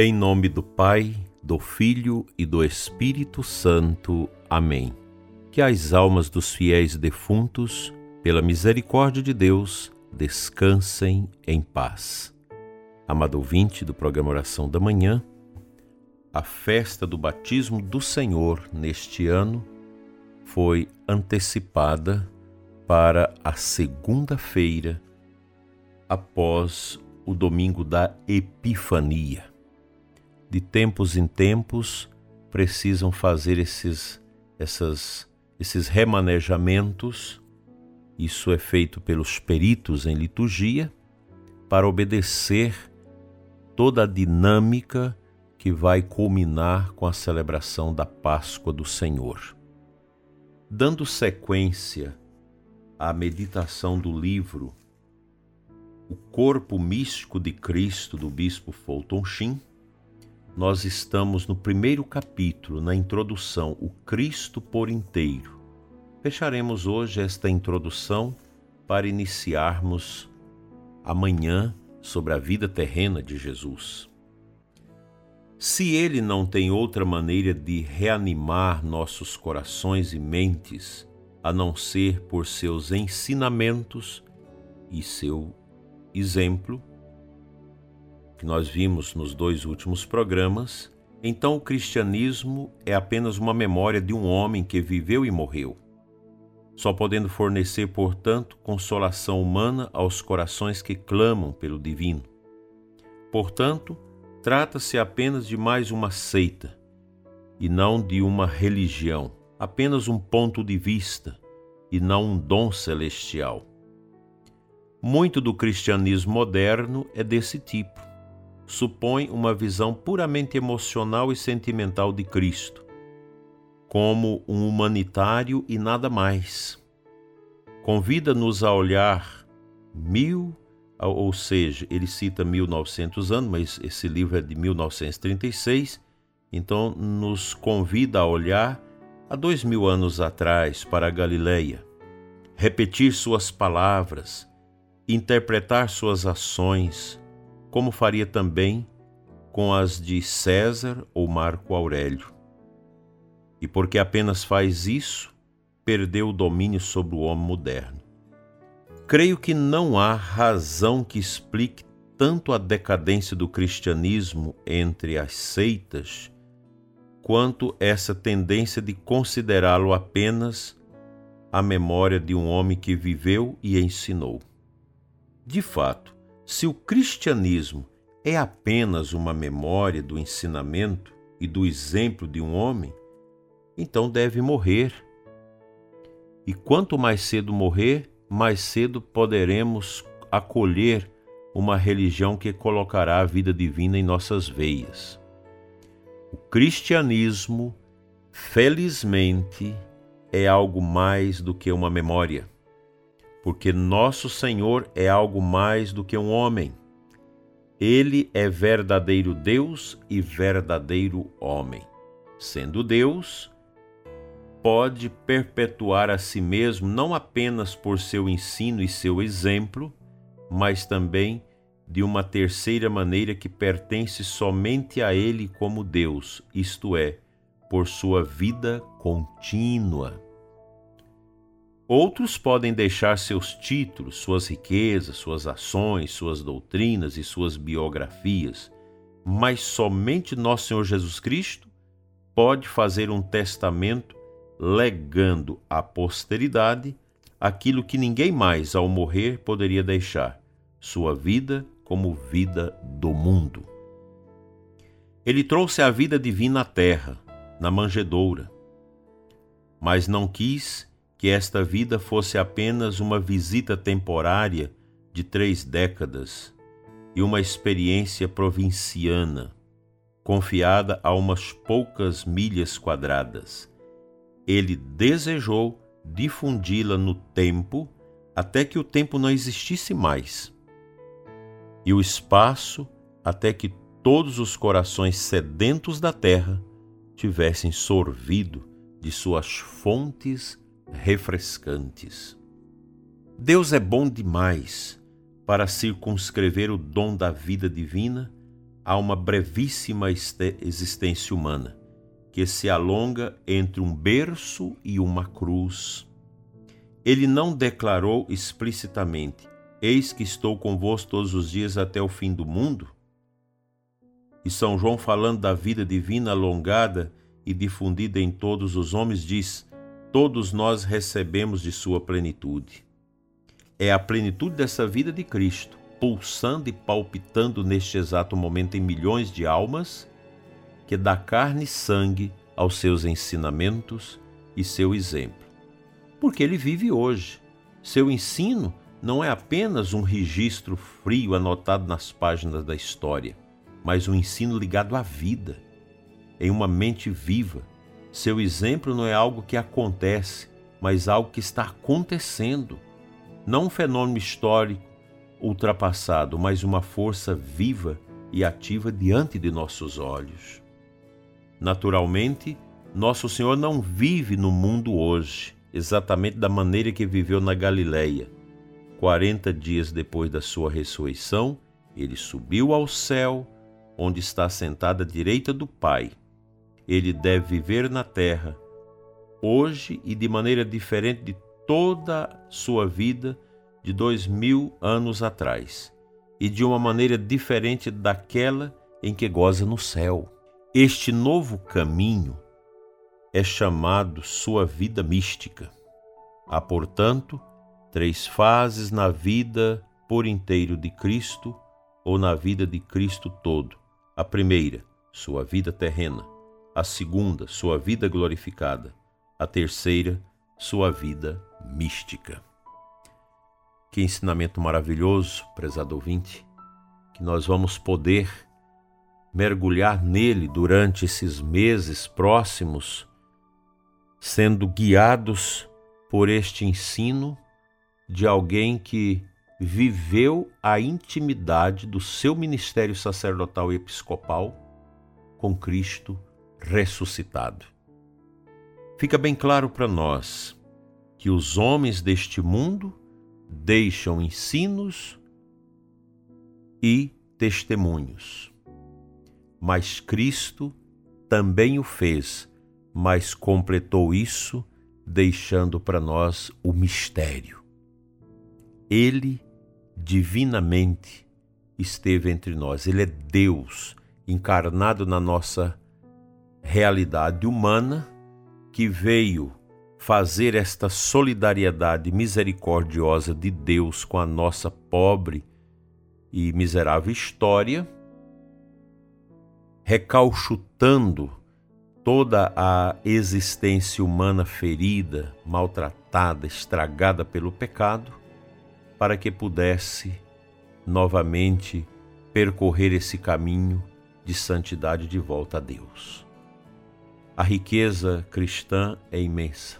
Em nome do Pai, do Filho e do Espírito Santo. Amém. Que as almas dos fiéis defuntos, pela misericórdia de Deus, descansem em paz. Amado ouvinte do programa Oração da Manhã, a festa do batismo do Senhor neste ano foi antecipada para a segunda-feira após o domingo da Epifania. De tempos em tempos precisam fazer esses, essas, esses remanejamentos. Isso é feito pelos peritos em liturgia para obedecer toda a dinâmica que vai culminar com a celebração da Páscoa do Senhor. Dando sequência à meditação do livro O Corpo Místico de Cristo do Bispo Fulton Sheen, nós estamos no primeiro capítulo, na introdução, O Cristo por inteiro. Fecharemos hoje esta introdução para iniciarmos amanhã sobre a vida terrena de Jesus. Se ele não tem outra maneira de reanimar nossos corações e mentes a não ser por seus ensinamentos e seu exemplo, que nós vimos nos dois últimos programas, então o cristianismo é apenas uma memória de um homem que viveu e morreu, só podendo fornecer, portanto, consolação humana aos corações que clamam pelo divino. Portanto, Trata-se apenas de mais uma seita e não de uma religião, apenas um ponto de vista e não um dom celestial. Muito do cristianismo moderno é desse tipo. Supõe uma visão puramente emocional e sentimental de Cristo, como um humanitário e nada mais. Convida-nos a olhar mil ou seja, ele cita 1900 anos, mas esse livro é de 1936, então nos convida a olhar a dois mil anos atrás para a Galileia, repetir suas palavras, interpretar suas ações, como faria também com as de César ou Marco Aurélio. E porque apenas faz isso, perdeu o domínio sobre o homem moderno. Creio que não há razão que explique tanto a decadência do cristianismo entre as seitas, quanto essa tendência de considerá-lo apenas a memória de um homem que viveu e ensinou. De fato, se o cristianismo é apenas uma memória do ensinamento e do exemplo de um homem, então deve morrer. E quanto mais cedo morrer, mais cedo poderemos acolher uma religião que colocará a vida divina em nossas veias. O cristianismo, felizmente, é algo mais do que uma memória, porque nosso Senhor é algo mais do que um homem. Ele é verdadeiro Deus e verdadeiro homem. Sendo Deus, pode perpetuar a si mesmo não apenas por seu ensino e seu exemplo, mas também de uma terceira maneira que pertence somente a Ele como Deus, isto é, por sua vida contínua. Outros podem deixar seus títulos, suas riquezas, suas ações, suas doutrinas e suas biografias, mas somente nosso Senhor Jesus Cristo pode fazer um testamento legando à posteridade aquilo que ninguém mais, ao morrer, poderia deixar: sua vida como vida do mundo. Ele trouxe a vida divina à terra, na manjedoura, mas não quis que esta vida fosse apenas uma visita temporária de três décadas e uma experiência provinciana, confiada a umas poucas milhas quadradas. Ele desejou difundi-la no tempo até que o tempo não existisse mais, e o espaço até que todos os corações sedentos da terra tivessem sorvido de suas fontes refrescantes. Deus é bom demais para circunscrever o dom da vida divina há uma brevíssima existência humana que se alonga entre um berço e uma cruz. Ele não declarou explicitamente: Eis que estou convosco todos os dias até o fim do mundo? E São João, falando da vida divina alongada e difundida em todos os homens, diz: Todos nós recebemos de sua plenitude. É a plenitude dessa vida de Cristo, pulsando e palpitando neste exato momento em milhões de almas, que dá carne e sangue aos seus ensinamentos e seu exemplo. Porque ele vive hoje. Seu ensino não é apenas um registro frio anotado nas páginas da história mas um ensino ligado à vida, em uma mente viva. Seu exemplo não é algo que acontece, mas algo que está acontecendo. Não um fenômeno histórico ultrapassado, mas uma força viva e ativa diante de nossos olhos. Naturalmente, nosso Senhor não vive no mundo hoje, exatamente da maneira que viveu na Galileia. Quarenta dias depois da sua ressurreição, ele subiu ao céu onde está sentada à direita do Pai. Ele deve viver na terra, hoje e de maneira diferente de toda sua vida de dois mil anos atrás, e de uma maneira diferente daquela em que goza no céu. Este novo caminho é chamado sua vida mística. Há, portanto, três fases na vida por inteiro de Cristo ou na vida de Cristo todo a primeira, sua vida terrena. A segunda, sua vida glorificada. A terceira, sua vida mística. Que ensinamento maravilhoso, prezado ouvinte, que nós vamos poder mergulhar nele durante esses meses próximos, sendo guiados por este ensino de alguém que viveu a intimidade do seu ministério sacerdotal e episcopal com Cristo ressuscitado. Fica bem claro para nós que os homens deste mundo deixam ensinos e testemunhos. Mas Cristo também o fez, mas completou isso deixando para nós o mistério. Ele divinamente esteve entre nós. Ele é Deus encarnado na nossa realidade humana que veio fazer esta solidariedade misericordiosa de Deus com a nossa pobre e miserável história, recalchutando toda a existência humana ferida, maltratada, estragada pelo pecado, para que pudesse novamente percorrer esse caminho de santidade de volta a Deus. A riqueza cristã é imensa.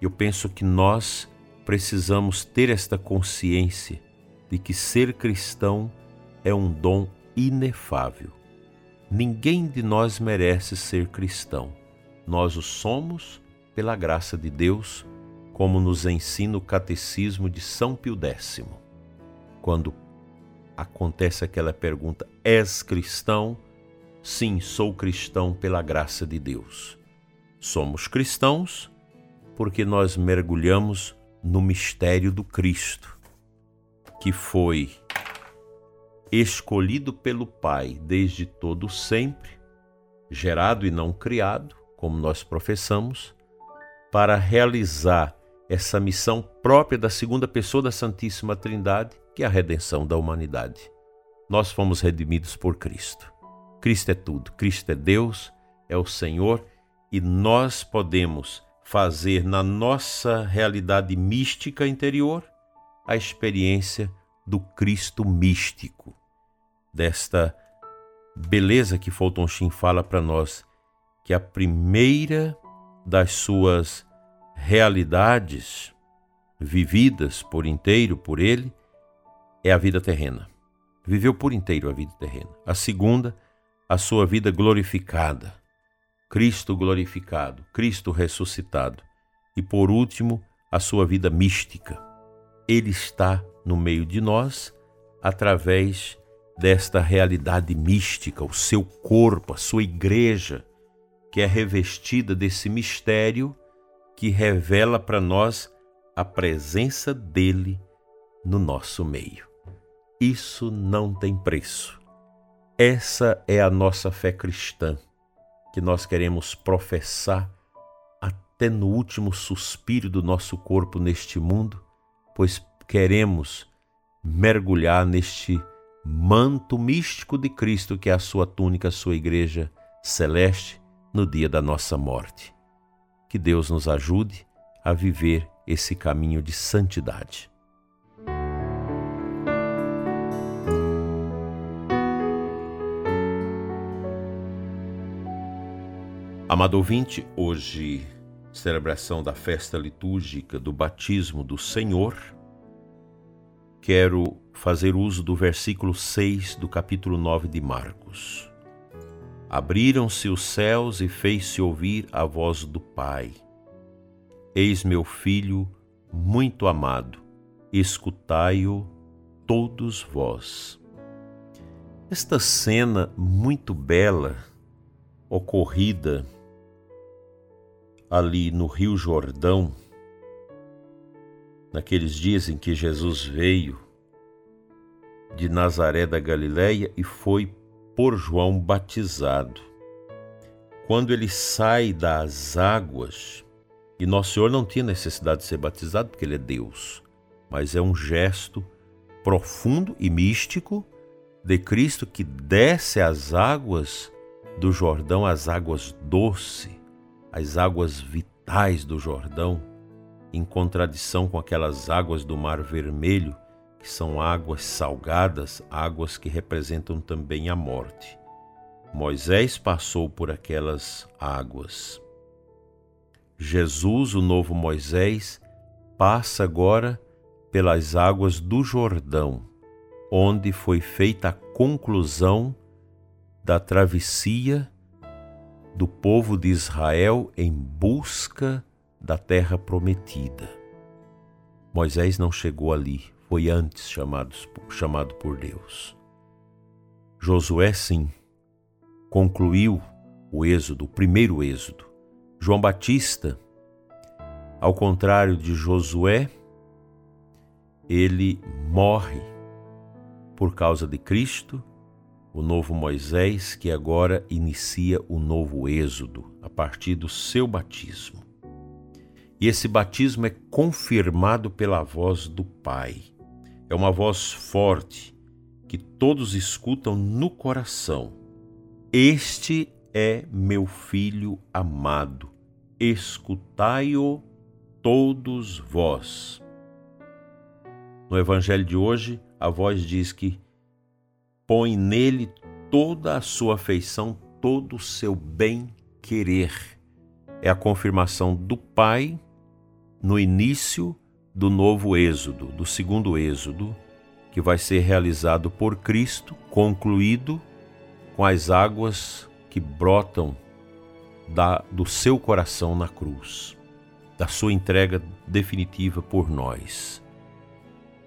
Eu penso que nós precisamos ter esta consciência de que ser cristão é um dom inefável. Ninguém de nós merece ser cristão. Nós o somos pela graça de Deus como nos ensina o Catecismo de São Pio X. Quando acontece aquela pergunta: És cristão? Sim, sou cristão pela graça de Deus. Somos cristãos porque nós mergulhamos no mistério do Cristo, que foi escolhido pelo Pai desde todo sempre, gerado e não criado, como nós professamos, para realizar essa missão própria da segunda pessoa da Santíssima Trindade, que é a redenção da humanidade. Nós fomos redimidos por Cristo. Cristo é tudo, Cristo é Deus, é o Senhor e nós podemos fazer na nossa realidade mística interior a experiência do Cristo místico, desta beleza que Fulton Sheen fala para nós, que a primeira das suas realidades vividas por inteiro por ele é a vida terrena. Viveu por inteiro a vida terrena. A segunda, a sua vida glorificada. Cristo glorificado, Cristo ressuscitado. E por último, a sua vida mística. Ele está no meio de nós através desta realidade mística, o seu corpo, a sua igreja, que é revestida desse mistério que revela para nós a presença dele no nosso meio. Isso não tem preço. Essa é a nossa fé cristã, que nós queremos professar até no último suspiro do nosso corpo neste mundo, pois queremos mergulhar neste manto místico de Cristo, que é a sua túnica, a sua igreja celeste, no dia da nossa morte. Que Deus nos ajude a viver esse caminho de santidade. Amado ouvinte, hoje, celebração da festa litúrgica do batismo do Senhor, quero fazer uso do versículo 6 do capítulo 9 de Marcos. Abriram-se os céus e fez-se ouvir a voz do Pai. Eis meu filho muito amado, escutai-o todos vós. Esta cena muito bela, ocorrida ali no Rio Jordão, naqueles dias em que Jesus veio de Nazaré da Galileia e foi por João batizado. Quando ele sai das águas, e Nosso Senhor não tinha necessidade de ser batizado porque ele é Deus, mas é um gesto profundo e místico de Cristo que desce as águas do Jordão, as águas doce, as águas vitais do Jordão em contradição com aquelas águas do Mar Vermelho, que são águas salgadas, águas que representam também a morte. Moisés passou por aquelas águas. Jesus, o novo Moisés, passa agora pelas águas do Jordão, onde foi feita a conclusão da travessia do povo de Israel em busca da terra prometida. Moisés não chegou ali, foi antes chamado, por Deus. Josué, sim, concluiu o êxodo, o primeiro êxodo. João Batista, ao contrário de Josué, ele morre por causa de Cristo, o novo Moisés, que agora inicia o novo êxodo a partir do seu batismo. E esse batismo é confirmado pela voz do Pai. É uma voz forte que todos escutam no coração. Este é meu filho amado, escutai-o todos vós. No evangelho de hoje, a voz diz que põe nele toda a sua afeição, todo o seu bem-querer. É a confirmação do Pai no início do novo êxodo, do segundo êxodo, que vai ser realizado por Cristo, concluído com as águas que brotam da, do seu coração na cruz, da sua entrega definitiva por nós.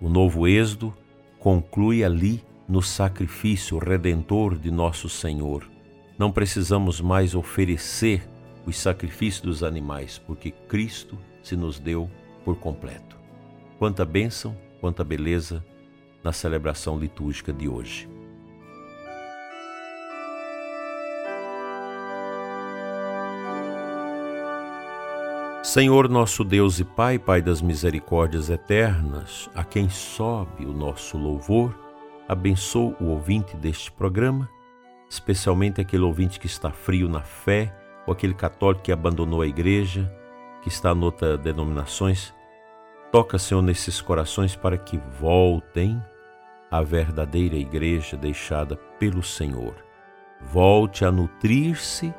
O novo êxodo conclui ali no sacrifício redentor de nosso Senhor. Não precisamos mais oferecer os sacrifícios dos animais, porque Cristo se nos deu por completo. Quanta bênção, quanta beleza na celebração litúrgica de hoje. Senhor nosso Deus e Pai, Pai das misericórdias eternas, a quem sobe o nosso louvor, abençoa o ouvinte deste programa, especialmente aquele ouvinte que está frio na fé, ou aquele católico que abandonou a igreja, que está em outras denominações, toca, Senhor, nesses corações para que voltem à verdadeira igreja deixada pelo Senhor. Volte a nutrir-se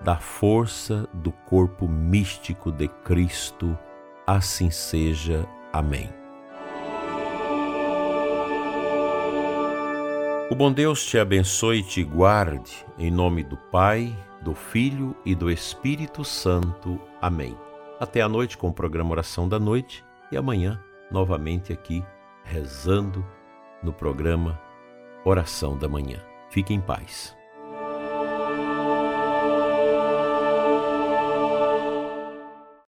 da força do corpo místico de Cristo. Assim seja. Amém. O bom Deus te abençoe e te guarde, em nome do Pai, do Filho e do Espírito Santo. Amém. Até a noite com o programa Oração da Noite e amanhã novamente aqui rezando no programa Oração da Manhã. Fique em paz.